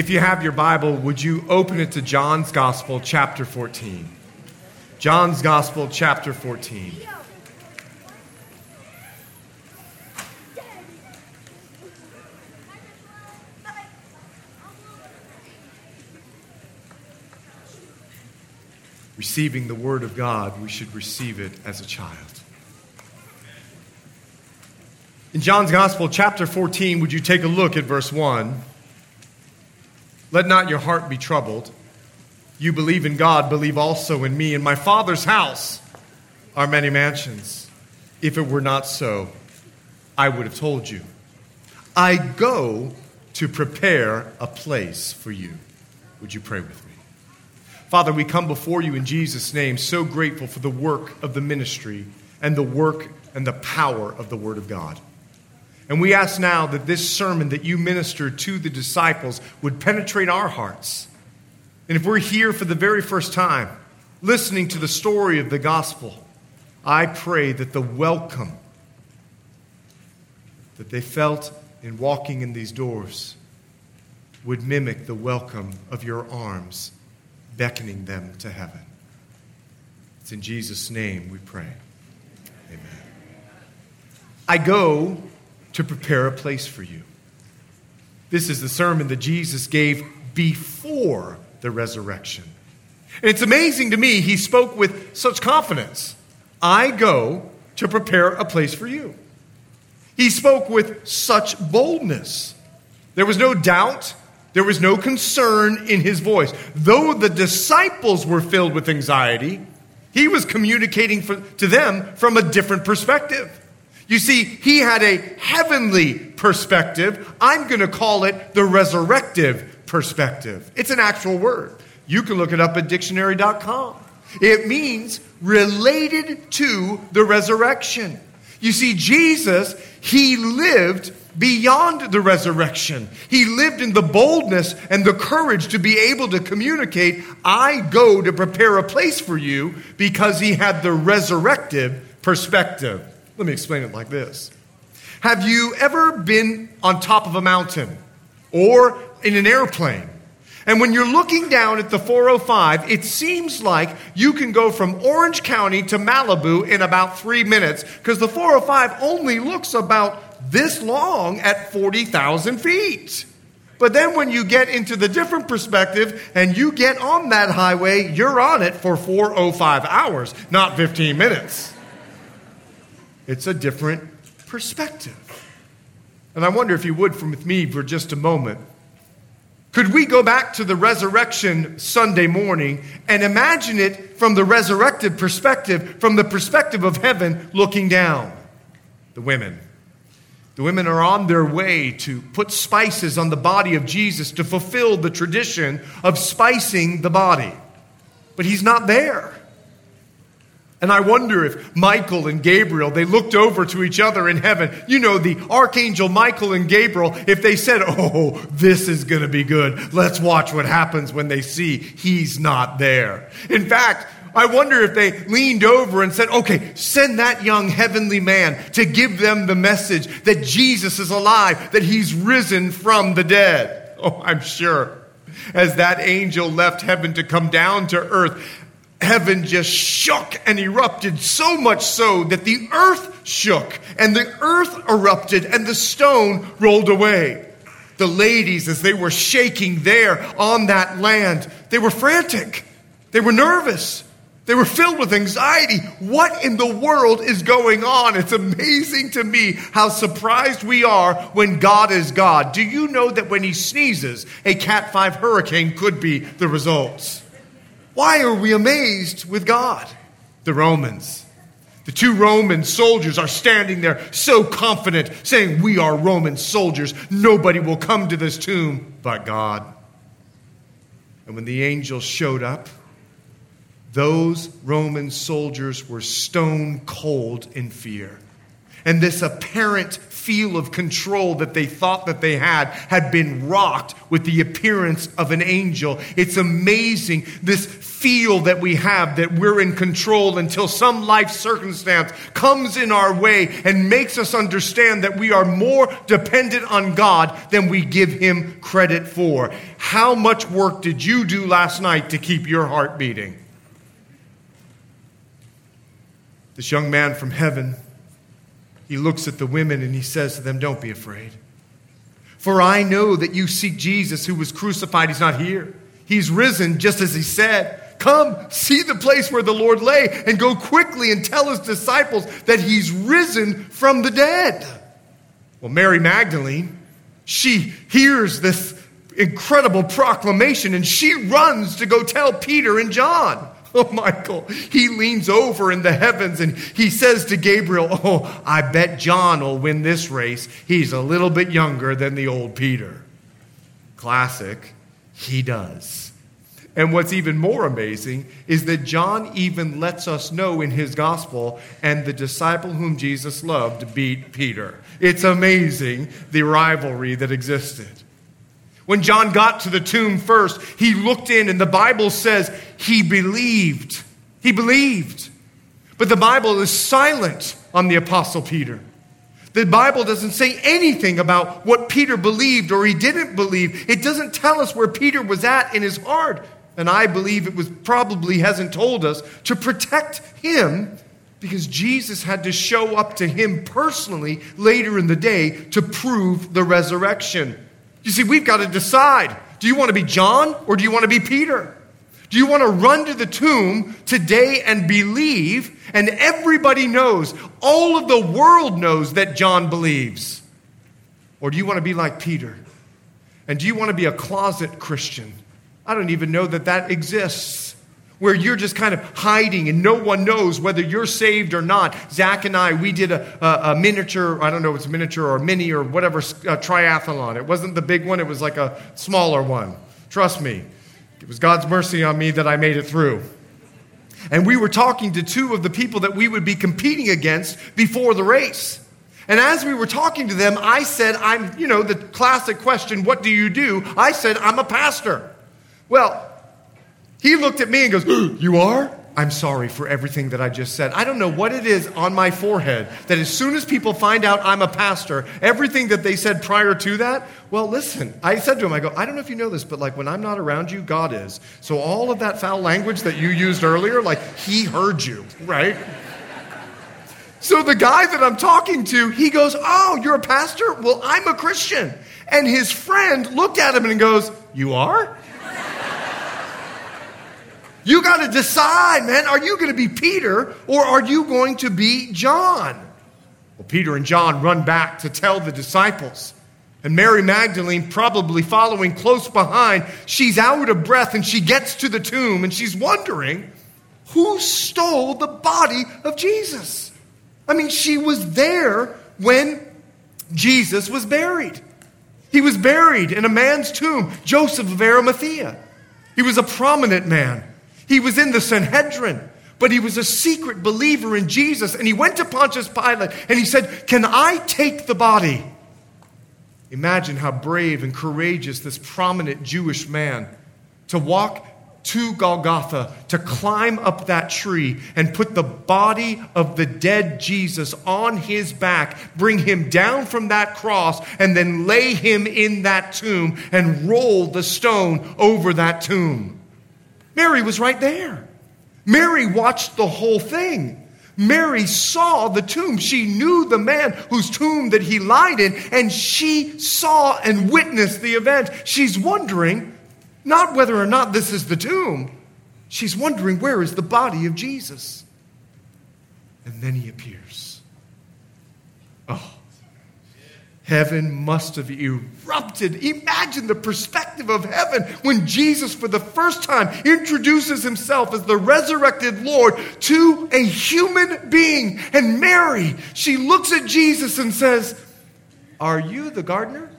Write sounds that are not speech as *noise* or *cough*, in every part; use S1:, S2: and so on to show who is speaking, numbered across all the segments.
S1: If you have your Bible, would you open it to John's Gospel, chapter 14? John's Gospel, chapter 14. Receiving the Word of God, we should receive it as a child. In John's Gospel, chapter 14, would you take a look at verse 1? Let not your heart be troubled. You believe in God, believe also in me. In my Father's house are many mansions. If it were not so, I would have told you. I go to prepare a place for you. Would you pray with me? Father, we come before you in Jesus' name, so grateful for the work of the ministry and the work and the power of the Word of God. And we ask now that this sermon that you ministered to the disciples would penetrate our hearts. And if we're here for the very first time, listening to the story of the gospel, I pray that the welcome that they felt in walking in these doors would mimic the welcome of your arms beckoning them to heaven. It's in Jesus' name we pray. Amen. I go to prepare a place for you. This is the sermon that Jesus gave before the resurrection. And it's amazing to me, he spoke with such confidence. I go to prepare a place for you. He spoke with such boldness. There was no doubt, there was no concern in his voice. Though the disciples were filled with anxiety, he was communicating for, to them from a different perspective. You see, he had a heavenly perspective. I'm going to call it the resurrective perspective. It's an actual word. You can look it up at dictionary.com. It means related to the resurrection. You see, Jesus, he lived beyond the resurrection. He lived in the boldness and the courage to be able to communicate, I go to prepare a place for you because he had the resurrective perspective. Let me explain it like this Have you ever been on top of a mountain or in an airplane? And when you're looking down at the 405, it seems like you can go from Orange County to Malibu in about three minutes because the 405 only looks about this long at 40,000 feet. But then when you get into the different perspective and you get on that highway, you're on it for 405 hours, not 15 minutes. It's a different perspective. And I wonder if you would, from with me for just a moment, could we go back to the resurrection Sunday morning and imagine it from the resurrected perspective, from the perspective of heaven looking down? The women. The women are on their way to put spices on the body of Jesus to fulfill the tradition of spicing the body. But he's not there. And I wonder if Michael and Gabriel, they looked over to each other in heaven. You know, the archangel Michael and Gabriel, if they said, Oh, this is going to be good, let's watch what happens when they see he's not there. In fact, I wonder if they leaned over and said, Okay, send that young heavenly man to give them the message that Jesus is alive, that he's risen from the dead. Oh, I'm sure. As that angel left heaven to come down to earth, heaven just shook and erupted, so much so that the earth shook and the earth erupted and the stone rolled away. The ladies, as they were shaking there on that land, they were frantic. They were nervous. They were filled with anxiety. What in the world is going on? It's amazing to me how surprised we are when God is God. Do you know that when He sneezes, a Cat 5 hurricane could be the results? Why are we amazed with God? The Romans. The two Roman soldiers are standing there so confident, saying, We are Roman soldiers. Nobody will come to this tomb but God. And when the angel showed up, those Roman soldiers were stone cold in fear. And this apparent feel of control that they thought that they had had been rocked with the appearance of an angel. It's amazing this feel that we have that we're in control until some life circumstance comes in our way and makes us understand that we are more dependent on God than we give him credit for. How much work did you do last night to keep your heart beating? This young man from heaven he looks at the women and he says to them, Don't be afraid. For I know that you seek Jesus who was crucified. He's not here. He's risen just as he said. Come, see the place where the Lord lay, and go quickly and tell his disciples that he's risen from the dead. Well, Mary Magdalene, she hears this incredible proclamation and she runs to go tell Peter and John. *laughs* Oh, Michael, he leans over in the heavens and he says to Gabriel, Oh, I bet John will win this race. He's a little bit younger than the old Peter. Classic, he does. And what's even more amazing is that John even lets us know in his gospel, and the disciple whom Jesus loved beat Peter. It's amazing the rivalry that existed. When John got to the tomb first, he looked in, and the Bible says he believed. He believed. But the Bible is silent on the Apostle Peter. The Bible doesn't say anything about what Peter believed or he didn't believe. It doesn't tell us where Peter was at in his heart. And I believe it was probably hasn't told us to protect him because Jesus had to show up to him personally later in the day to prove the resurrection. You see, we've got to decide do you want to be John or do you want to be Peter? Do you want to run to the tomb today and believe? And everybody knows, all of the world knows that John believes. Or do you want to be like Peter? And do you want to be a closet Christian? I don't even know that that exists where you're just kind of hiding and no one knows whether you're saved or not. Zach and I, we did a, a, a miniature, I don't know if it's miniature or mini or whatever, uh, triathlon. It wasn't the big one, it was like a smaller one. Trust me, it was God's mercy on me that I made it through. And we were talking to two of the people that we would be competing against before the race. And as we were talking to them, I said, I'm, you know, the classic question, what do you do? I said, I'm a pastor. Well, he looked at me and goes, *gasps* You are? I'm sorry for everything that I just said. I don't know what it is on my forehead that as soon as people find out I'm a pastor, everything that they said prior to that, well, listen, I said to him, I go, I don't know if you know this, but like when I'm not around you, God is. So all of that foul language that you used earlier, like he heard you, right? So the guy that I'm talking to, he goes, Oh, you're a pastor? Well, I'm a Christian. And his friend looked at him and goes, You are? You got to decide, man. Are you going to be Peter or are you going to be John? Well, Peter and John run back to tell the disciples. And Mary Magdalene, probably following close behind, she's out of breath and she gets to the tomb and she's wondering who stole the body of Jesus? I mean, she was there when Jesus was buried. He was buried in a man's tomb, Joseph of Arimathea. He was a prominent man. He was in the Sanhedrin, but he was a secret believer in Jesus. And he went to Pontius Pilate and he said, Can I take the body? Imagine how brave and courageous this prominent Jewish man to walk to Golgotha, to climb up that tree and put the body of the dead Jesus on his back, bring him down from that cross, and then lay him in that tomb and roll the stone over that tomb. Mary was right there. Mary watched the whole thing. Mary saw the tomb. She knew the man whose tomb that he lied in, and she saw and witnessed the event. She's wondering not whether or not this is the tomb, she's wondering where is the body of Jesus. And then he appears. Oh, Heaven must have erupted. Imagine the perspective of heaven when Jesus, for the first time, introduces himself as the resurrected Lord to a human being. And Mary, she looks at Jesus and says, Are you the gardener?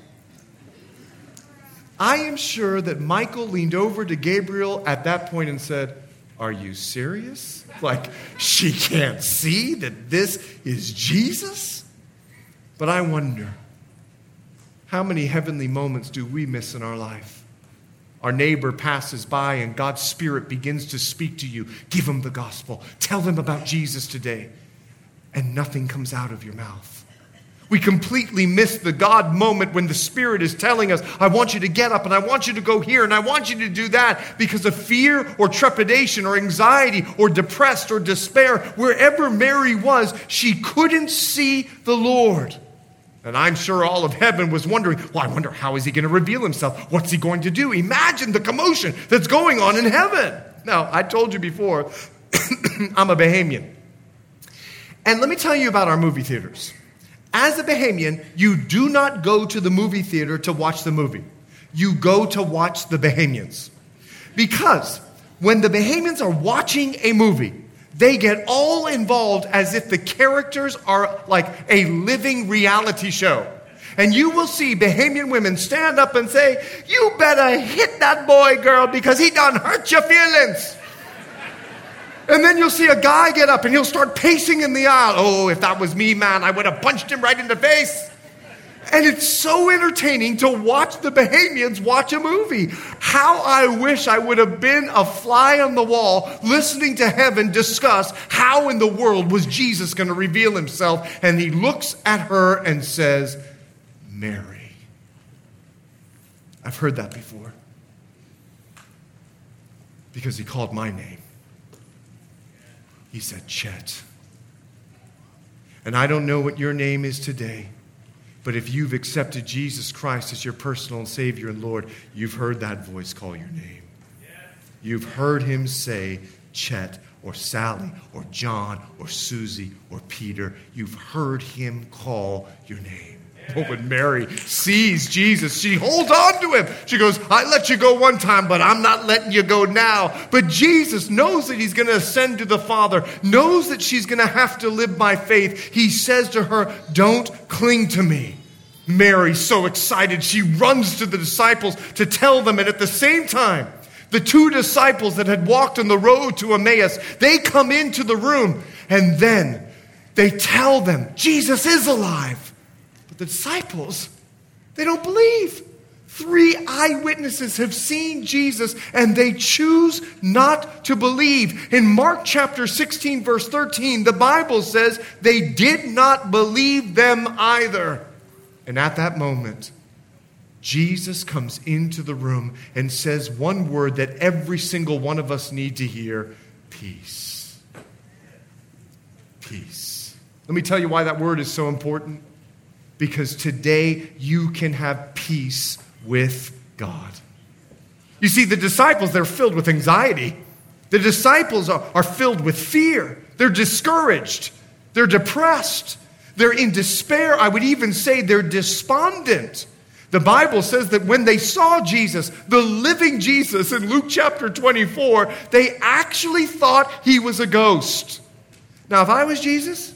S1: I am sure that Michael leaned over to Gabriel at that point and said, Are you serious? Like, she can't see that this is Jesus? But I wonder, how many heavenly moments do we miss in our life? Our neighbor passes by and God's Spirit begins to speak to you. Give them the gospel. Tell them about Jesus today. And nothing comes out of your mouth. We completely miss the God moment when the Spirit is telling us, I want you to get up and I want you to go here and I want you to do that because of fear or trepidation or anxiety or depressed or despair. Wherever Mary was, she couldn't see the Lord. And I'm sure all of heaven was wondering, well, I wonder how is he going to reveal himself? What's he going to do? Imagine the commotion that's going on in heaven. Now, I told you before, *coughs* I'm a Bahamian. And let me tell you about our movie theaters. As a Bahamian, you do not go to the movie theater to watch the movie. You go to watch the Bahamians. Because when the Bahamians are watching a movie, they get all involved as if the characters are like a living reality show. And you will see Bahamian women stand up and say, You better hit that boy, girl, because he done hurt your feelings. And then you'll see a guy get up and he'll start pacing in the aisle. Oh, if that was me, man, I would have punched him right in the face. And it's so entertaining to watch the Bahamians watch a movie. How I wish I would have been a fly on the wall listening to heaven discuss how in the world was Jesus going to reveal himself. And he looks at her and says, Mary. I've heard that before because he called my name. He said, Chet. And I don't know what your name is today, but if you've accepted Jesus Christ as your personal Savior and Lord, you've heard that voice call your name. You've heard him say, Chet, or Sally, or John, or Susie, or Peter. You've heard him call your name. Oh, when Mary sees Jesus, she holds on to him. She goes, I let you go one time, but I'm not letting you go now. But Jesus knows that he's going to ascend to the Father, knows that she's going to have to live by faith. He says to her, Don't cling to me. Mary, so excited, she runs to the disciples to tell them, and at the same time, the two disciples that had walked on the road to Emmaus, they come into the room and then they tell them, Jesus is alive. The disciples, they don't believe. Three eyewitnesses have seen Jesus and they choose not to believe. In Mark chapter 16, verse 13, the Bible says they did not believe them either. And at that moment, Jesus comes into the room and says one word that every single one of us need to hear peace. Peace. Let me tell you why that word is so important because today you can have peace with God. You see, the disciples, they're filled with anxiety. The disciples are, are filled with fear. They're discouraged. They're depressed. They're in despair. I would even say they're despondent. The Bible says that when they saw Jesus, the living Jesus in Luke chapter 24, they actually thought he was a ghost. Now, if I was Jesus,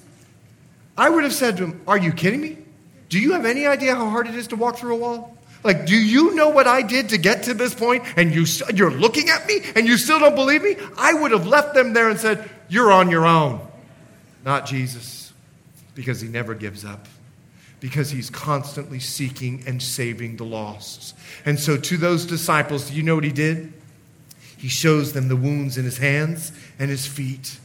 S1: I would have said to him, Are you kidding me? Do you have any idea how hard it is to walk through a wall? Like, do you know what I did to get to this point? and you, you're looking at me and you still don't believe me? I would have left them there and said, You're on your own. Not Jesus, because he never gives up, because he's constantly seeking and saving the lost. And so, to those disciples, do you know what he did? He shows them the wounds in his hands and his feet.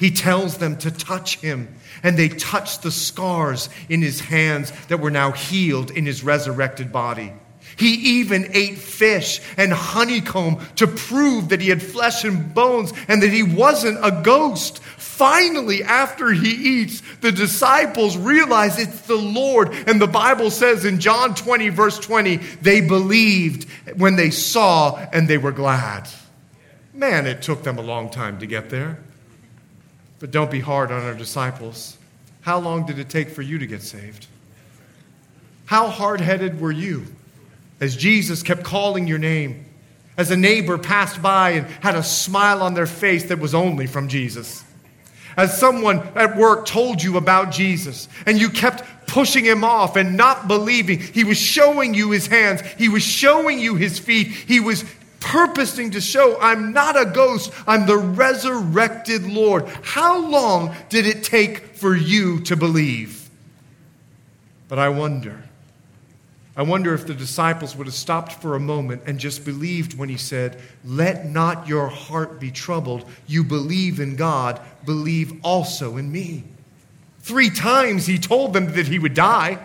S1: He tells them to touch him, and they touch the scars in his hands that were now healed in his resurrected body. He even ate fish and honeycomb to prove that he had flesh and bones and that he wasn't a ghost. Finally, after he eats, the disciples realize it's the Lord. And the Bible says in John 20, verse 20, they believed when they saw and they were glad. Man, it took them a long time to get there. But don't be hard on our disciples. How long did it take for you to get saved? How hard headed were you as Jesus kept calling your name? As a neighbor passed by and had a smile on their face that was only from Jesus? As someone at work told you about Jesus and you kept pushing him off and not believing. He was showing you his hands, he was showing you his feet, he was purposing to show I'm not a ghost, I'm the resurrected Lord. How long did it take for you to believe? But I wonder. I wonder if the disciples would have stopped for a moment and just believed when he said, Let not your heart be troubled. You believe in God, believe also in me. Three times he told them that he would die.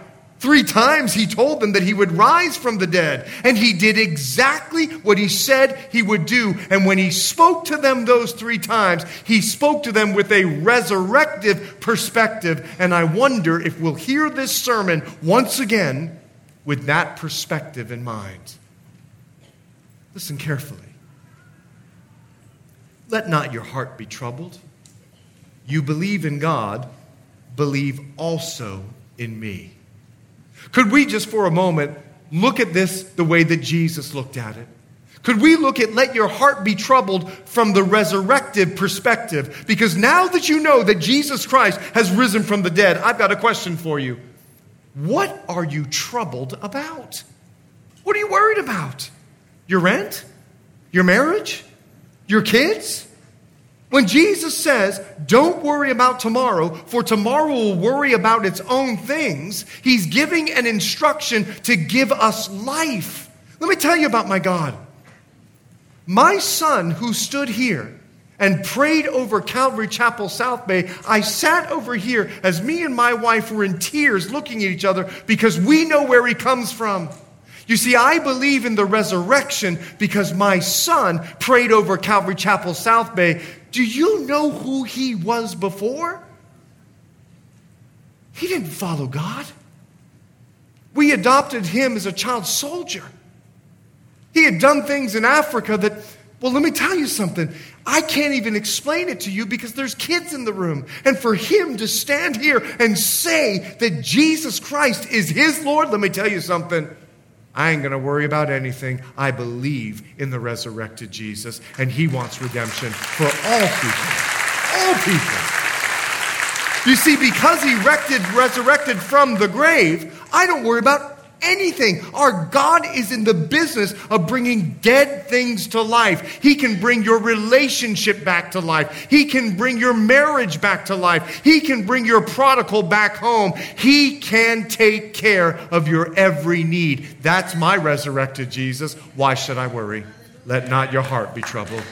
S1: Three times he told them that he would rise from the dead. And he did exactly what he said he would do. And when he spoke to them those three times, he spoke to them with a resurrective perspective. And I wonder if we'll hear this sermon once again with that perspective in mind. Listen carefully. Let not your heart be troubled. You believe in God, believe also in me. Could we just for a moment look at this the way that Jesus looked at it? Could we look at let your heart be troubled from the resurrective perspective? Because now that you know that Jesus Christ has risen from the dead, I've got a question for you. What are you troubled about? What are you worried about? Your rent? Your marriage? Your kids? When Jesus says, don't worry about tomorrow, for tomorrow will worry about its own things, he's giving an instruction to give us life. Let me tell you about my God. My son, who stood here and prayed over Calvary Chapel South Bay, I sat over here as me and my wife were in tears looking at each other because we know where he comes from. You see, I believe in the resurrection because my son prayed over Calvary Chapel South Bay. Do you know who he was before? He didn't follow God. We adopted him as a child soldier. He had done things in Africa that, well, let me tell you something. I can't even explain it to you because there's kids in the room. And for him to stand here and say that Jesus Christ is his Lord, let me tell you something. I ain't going to worry about anything. I believe in the resurrected Jesus, and he wants redemption for all people. All people. You see, because he resurrected from the grave, I don't worry about anything. Our God is in the business of bringing dead things to life. He can bring your relationship back to life. He can bring your marriage back to life. He can bring your prodigal back home. He can take care of your every need. That's my resurrected Jesus. Why should I worry? Let not your heart be troubled.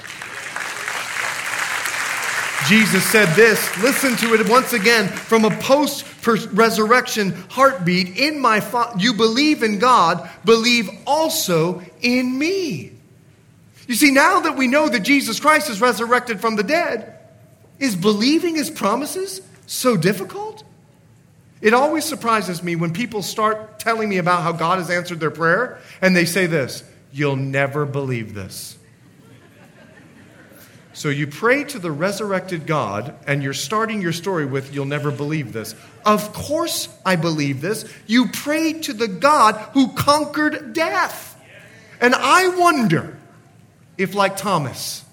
S1: Jesus said this, listen to it once again from a post resurrection heartbeat. In my fa- you believe in God, believe also in me. You see, now that we know that Jesus Christ is resurrected from the dead, is believing his promises so difficult? It always surprises me when people start telling me about how God has answered their prayer and they say this, you'll never believe this. So you pray to the resurrected God, and you're starting your story with, You'll never believe this. Of course, I believe this. You pray to the God who conquered death. And I wonder if, like Thomas,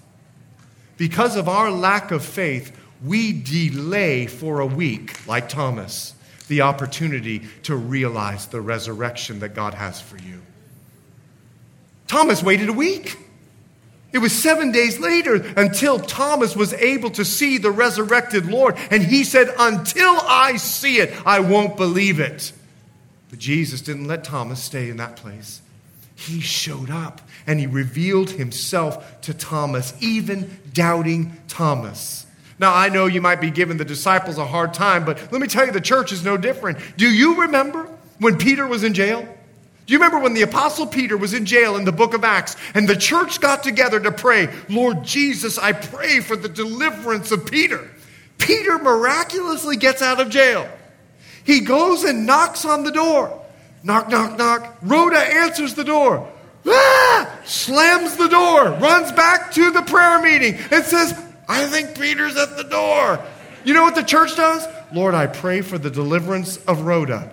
S1: because of our lack of faith, we delay for a week, like Thomas, the opportunity to realize the resurrection that God has for you. Thomas waited a week. It was seven days later until Thomas was able to see the resurrected Lord. And he said, Until I see it, I won't believe it. But Jesus didn't let Thomas stay in that place. He showed up and he revealed himself to Thomas, even doubting Thomas. Now, I know you might be giving the disciples a hard time, but let me tell you, the church is no different. Do you remember when Peter was in jail? Do you remember when the Apostle Peter was in jail in the book of Acts and the church got together to pray, Lord Jesus, I pray for the deliverance of Peter? Peter miraculously gets out of jail. He goes and knocks on the door. Knock, knock, knock. Rhoda answers the door. Ah! Slams the door, runs back to the prayer meeting, and says, I think Peter's at the door. You know what the church does? Lord, I pray for the deliverance of Rhoda.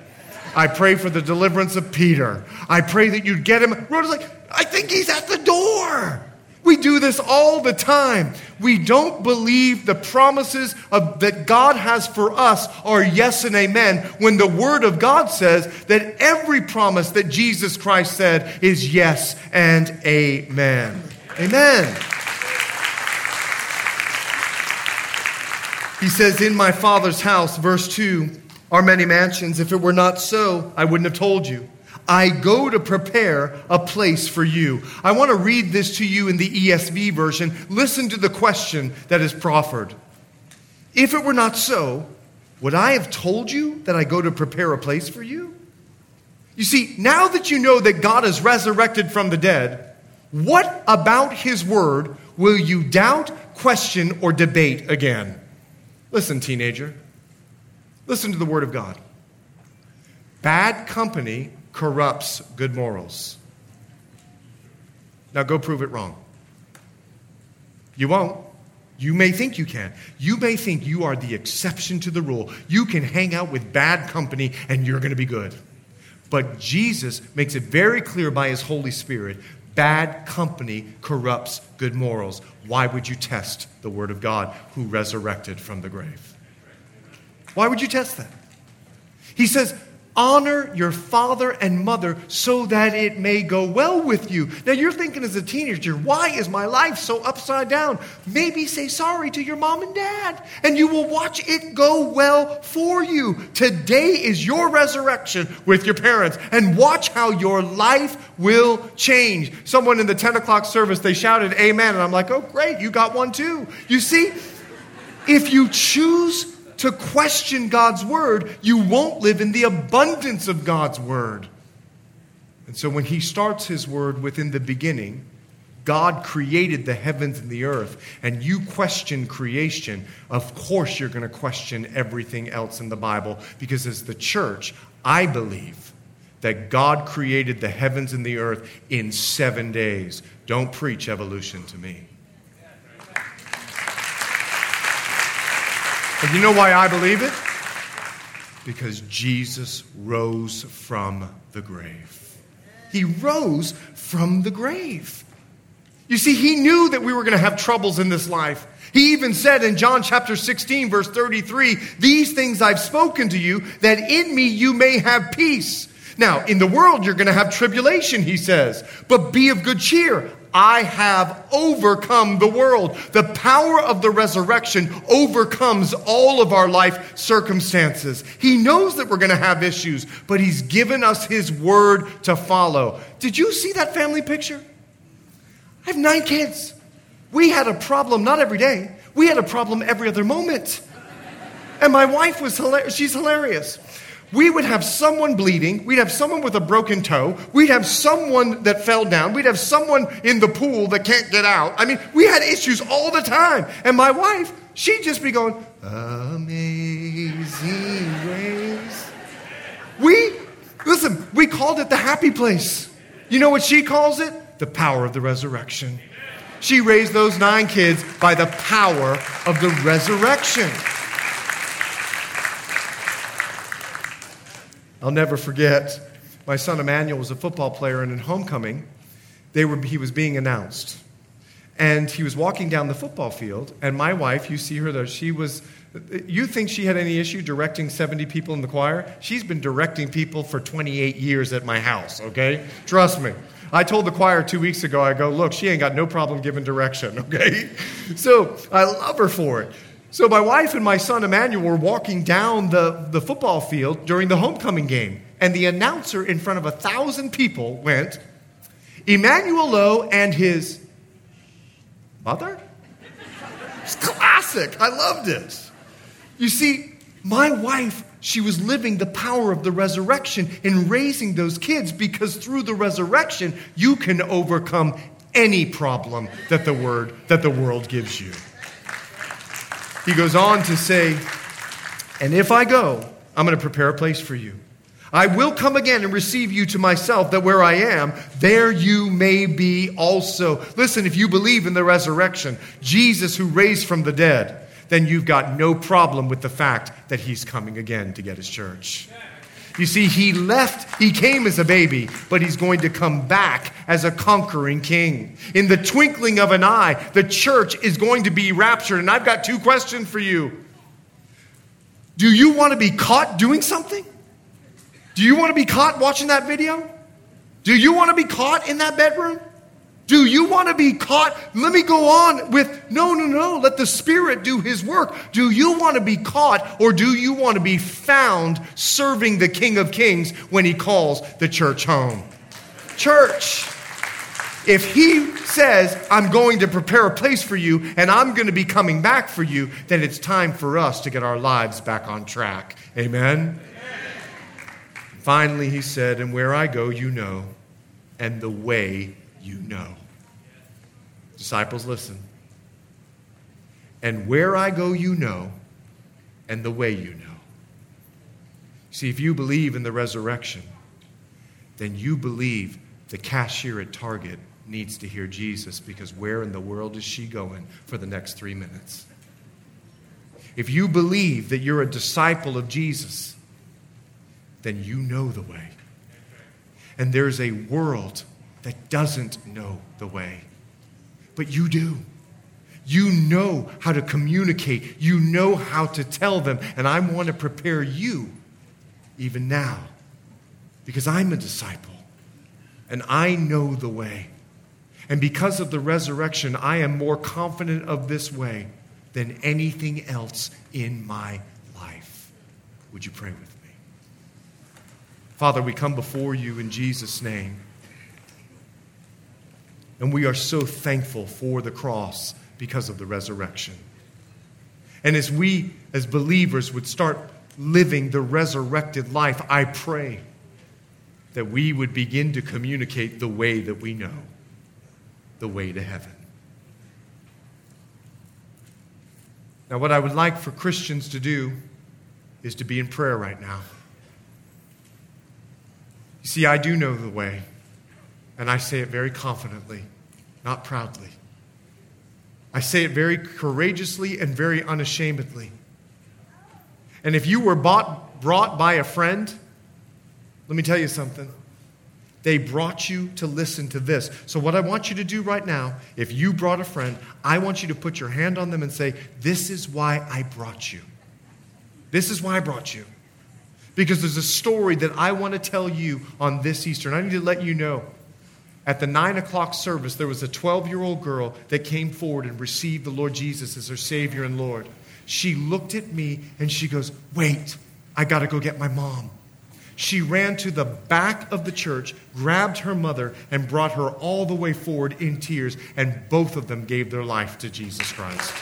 S1: I pray for the deliverance of Peter. I pray that you'd get him. Rhoda's like, I think he's at the door. We do this all the time. We don't believe the promises of, that God has for us are yes and amen when the Word of God says that every promise that Jesus Christ said is yes and amen. Amen. He says, In my Father's house, verse 2, are many mansions. If it were not so, I wouldn't have told you. I go to prepare a place for you. I want to read this to you in the ESV version. Listen to the question that is proffered. If it were not so, would I have told you that I go to prepare a place for you? You see, now that you know that God is resurrected from the dead, what about his word will you doubt, question, or debate again? Listen, teenager. Listen to the word of God. Bad company corrupts good morals. Now go prove it wrong. You won't. You may think you can. You may think you are the exception to the rule. You can hang out with bad company and you're going to be good. But Jesus makes it very clear by his Holy Spirit bad company corrupts good morals. Why would you test the Word of God who resurrected from the grave? Why would you test that? He says, Honor your father and mother so that it may go well with you. Now you're thinking as a teenager, why is my life so upside down? Maybe say sorry to your mom and dad, and you will watch it go well for you. Today is your resurrection with your parents, and watch how your life will change. Someone in the 10 o'clock service, they shouted, Amen. And I'm like, oh, great, you got one too. You see, if you choose to question God's word, you won't live in the abundance of God's word. And so when he starts his word within the beginning, God created the heavens and the earth, and you question creation, of course you're going to question everything else in the Bible because as the church, I believe that God created the heavens and the earth in seven days. Don't preach evolution to me. And you know why I believe it? Because Jesus rose from the grave. He rose from the grave. You see, he knew that we were going to have troubles in this life. He even said in John chapter 16, verse 33, These things I've spoken to you, that in me you may have peace. Now, in the world, you're going to have tribulation, he says, but be of good cheer. I have overcome the world. The power of the resurrection overcomes all of our life circumstances. He knows that we're going to have issues, but He's given us His word to follow. Did you see that family picture? I have nine kids. We had a problem not every day, we had a problem every other moment. And my wife was hilarious. She's hilarious we would have someone bleeding, we'd have someone with a broken toe, we'd have someone that fell down, we'd have someone in the pool that can't get out. I mean, we had issues all the time. And my wife, she'd just be going, Amazing grace. We, listen, we called it the happy place. You know what she calls it? The power of the resurrection. She raised those nine kids by the power of the resurrection. I'll never forget, my son Emmanuel was a football player, and in homecoming, they were, he was being announced. And he was walking down the football field, and my wife, you see her there, she was, you think she had any issue directing 70 people in the choir? She's been directing people for 28 years at my house, okay? Trust me. I told the choir two weeks ago, I go, look, she ain't got no problem giving direction, *laughs* okay? So I love her for it. So my wife and my son Emmanuel were walking down the, the football field during the homecoming game, and the announcer in front of a thousand people went, Emmanuel Lowe and his mother? It's classic. I loved it. You see, my wife, she was living the power of the resurrection in raising those kids because through the resurrection, you can overcome any problem that the word that the world gives you. He goes on to say, And if I go, I'm going to prepare a place for you. I will come again and receive you to myself, that where I am, there you may be also. Listen, if you believe in the resurrection, Jesus who raised from the dead, then you've got no problem with the fact that he's coming again to get his church. You see, he left, he came as a baby, but he's going to come back as a conquering king. In the twinkling of an eye, the church is going to be raptured. And I've got two questions for you. Do you want to be caught doing something? Do you want to be caught watching that video? Do you want to be caught in that bedroom? Do you want to be caught? Let me go on with no, no, no. Let the Spirit do His work. Do you want to be caught or do you want to be found serving the King of Kings when He calls the church home? Church, if He says, I'm going to prepare a place for you and I'm going to be coming back for you, then it's time for us to get our lives back on track. Amen? Amen. Finally, He said, And where I go, you know, and the way you know. Disciples, listen. And where I go, you know, and the way you know. See, if you believe in the resurrection, then you believe the cashier at Target needs to hear Jesus because where in the world is she going for the next three minutes? If you believe that you're a disciple of Jesus, then you know the way. And there's a world that doesn't know the way. But you do. You know how to communicate, you know how to tell them. And I want to prepare you even now because I'm a disciple and I know the way. And because of the resurrection, I am more confident of this way than anything else in my life. Would you pray with me? Father, we come before you in Jesus' name. And we are so thankful for the cross because of the resurrection. And as we, as believers, would start living the resurrected life, I pray that we would begin to communicate the way that we know, the way to heaven. Now, what I would like for Christians to do is to be in prayer right now. You see, I do know the way. And I say it very confidently, not proudly. I say it very courageously and very unashamedly. And if you were bought, brought by a friend, let me tell you something. They brought you to listen to this. So, what I want you to do right now, if you brought a friend, I want you to put your hand on them and say, This is why I brought you. This is why I brought you. Because there's a story that I want to tell you on this Easter. And I need to let you know at the nine o'clock service, there was a 12 year old girl that came forward and received the Lord Jesus as her Savior and Lord. She looked at me and she goes, Wait, I got to go get my mom. She ran to the back of the church, grabbed her mother, and brought her all the way forward in tears, and both of them gave their life to Jesus Christ.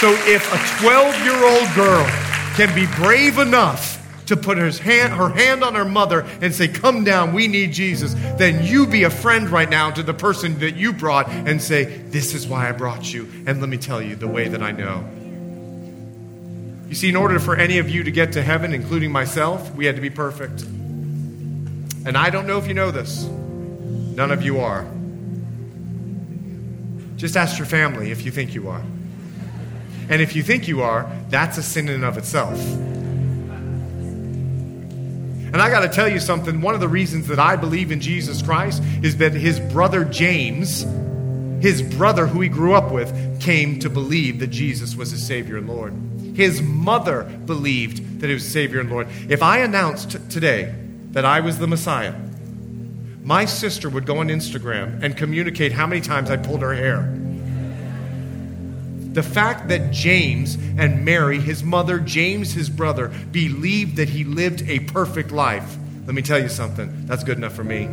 S1: So if a 12 year old girl can be brave enough to put her hand, her hand on her mother and say, Come down, we need Jesus, then you be a friend right now to the person that you brought and say, This is why I brought you. And let me tell you the way that I know. You see, in order for any of you to get to heaven, including myself, we had to be perfect. And I don't know if you know this. None of you are. Just ask your family if you think you are. And if you think you are, that's a sin in and of itself. And I got to tell you something. One of the reasons that I believe in Jesus Christ is that his brother James, his brother who he grew up with, came to believe that Jesus was his Savior and Lord. His mother believed that he was Savior and Lord. If I announced today that I was the Messiah, my sister would go on Instagram and communicate how many times I pulled her hair the fact that James and Mary, his mother, James, his brother, believed that he lived a perfect life. Let me tell you something. That's good enough for me.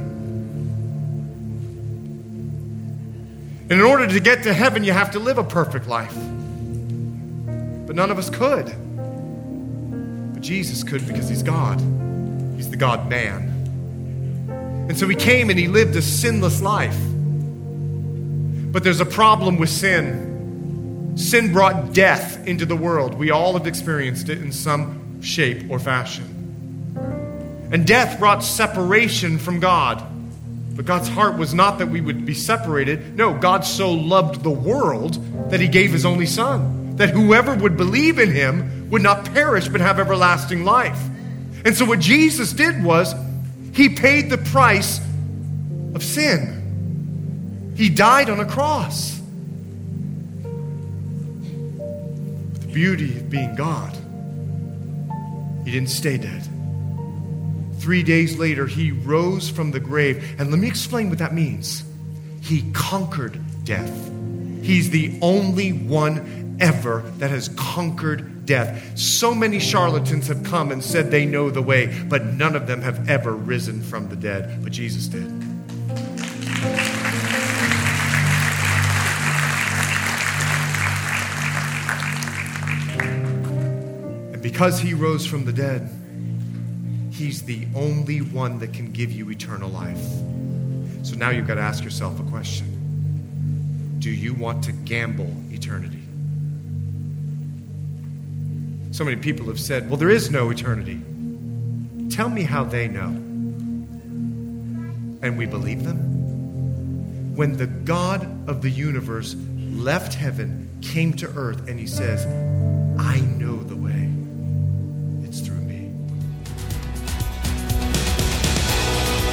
S1: And in order to get to heaven, you have to live a perfect life. But none of us could. But Jesus could because he's God, he's the God man. And so he came and he lived a sinless life. But there's a problem with sin. Sin brought death into the world. We all have experienced it in some shape or fashion. And death brought separation from God. But God's heart was not that we would be separated. No, God so loved the world that he gave his only son that whoever would believe in him would not perish but have everlasting life. And so, what Jesus did was, he paid the price of sin. He died on a cross. Beauty of being God, he didn't stay dead. Three days later, he rose from the grave. And let me explain what that means. He conquered death. He's the only one ever that has conquered death. So many charlatans have come and said they know the way, but none of them have ever risen from the dead. But Jesus did. Because he rose from the dead, he's the only one that can give you eternal life. So now you've got to ask yourself a question Do you want to gamble eternity? So many people have said, Well, there is no eternity. Tell me how they know. And we believe them. When the God of the universe left heaven, came to earth, and he says, I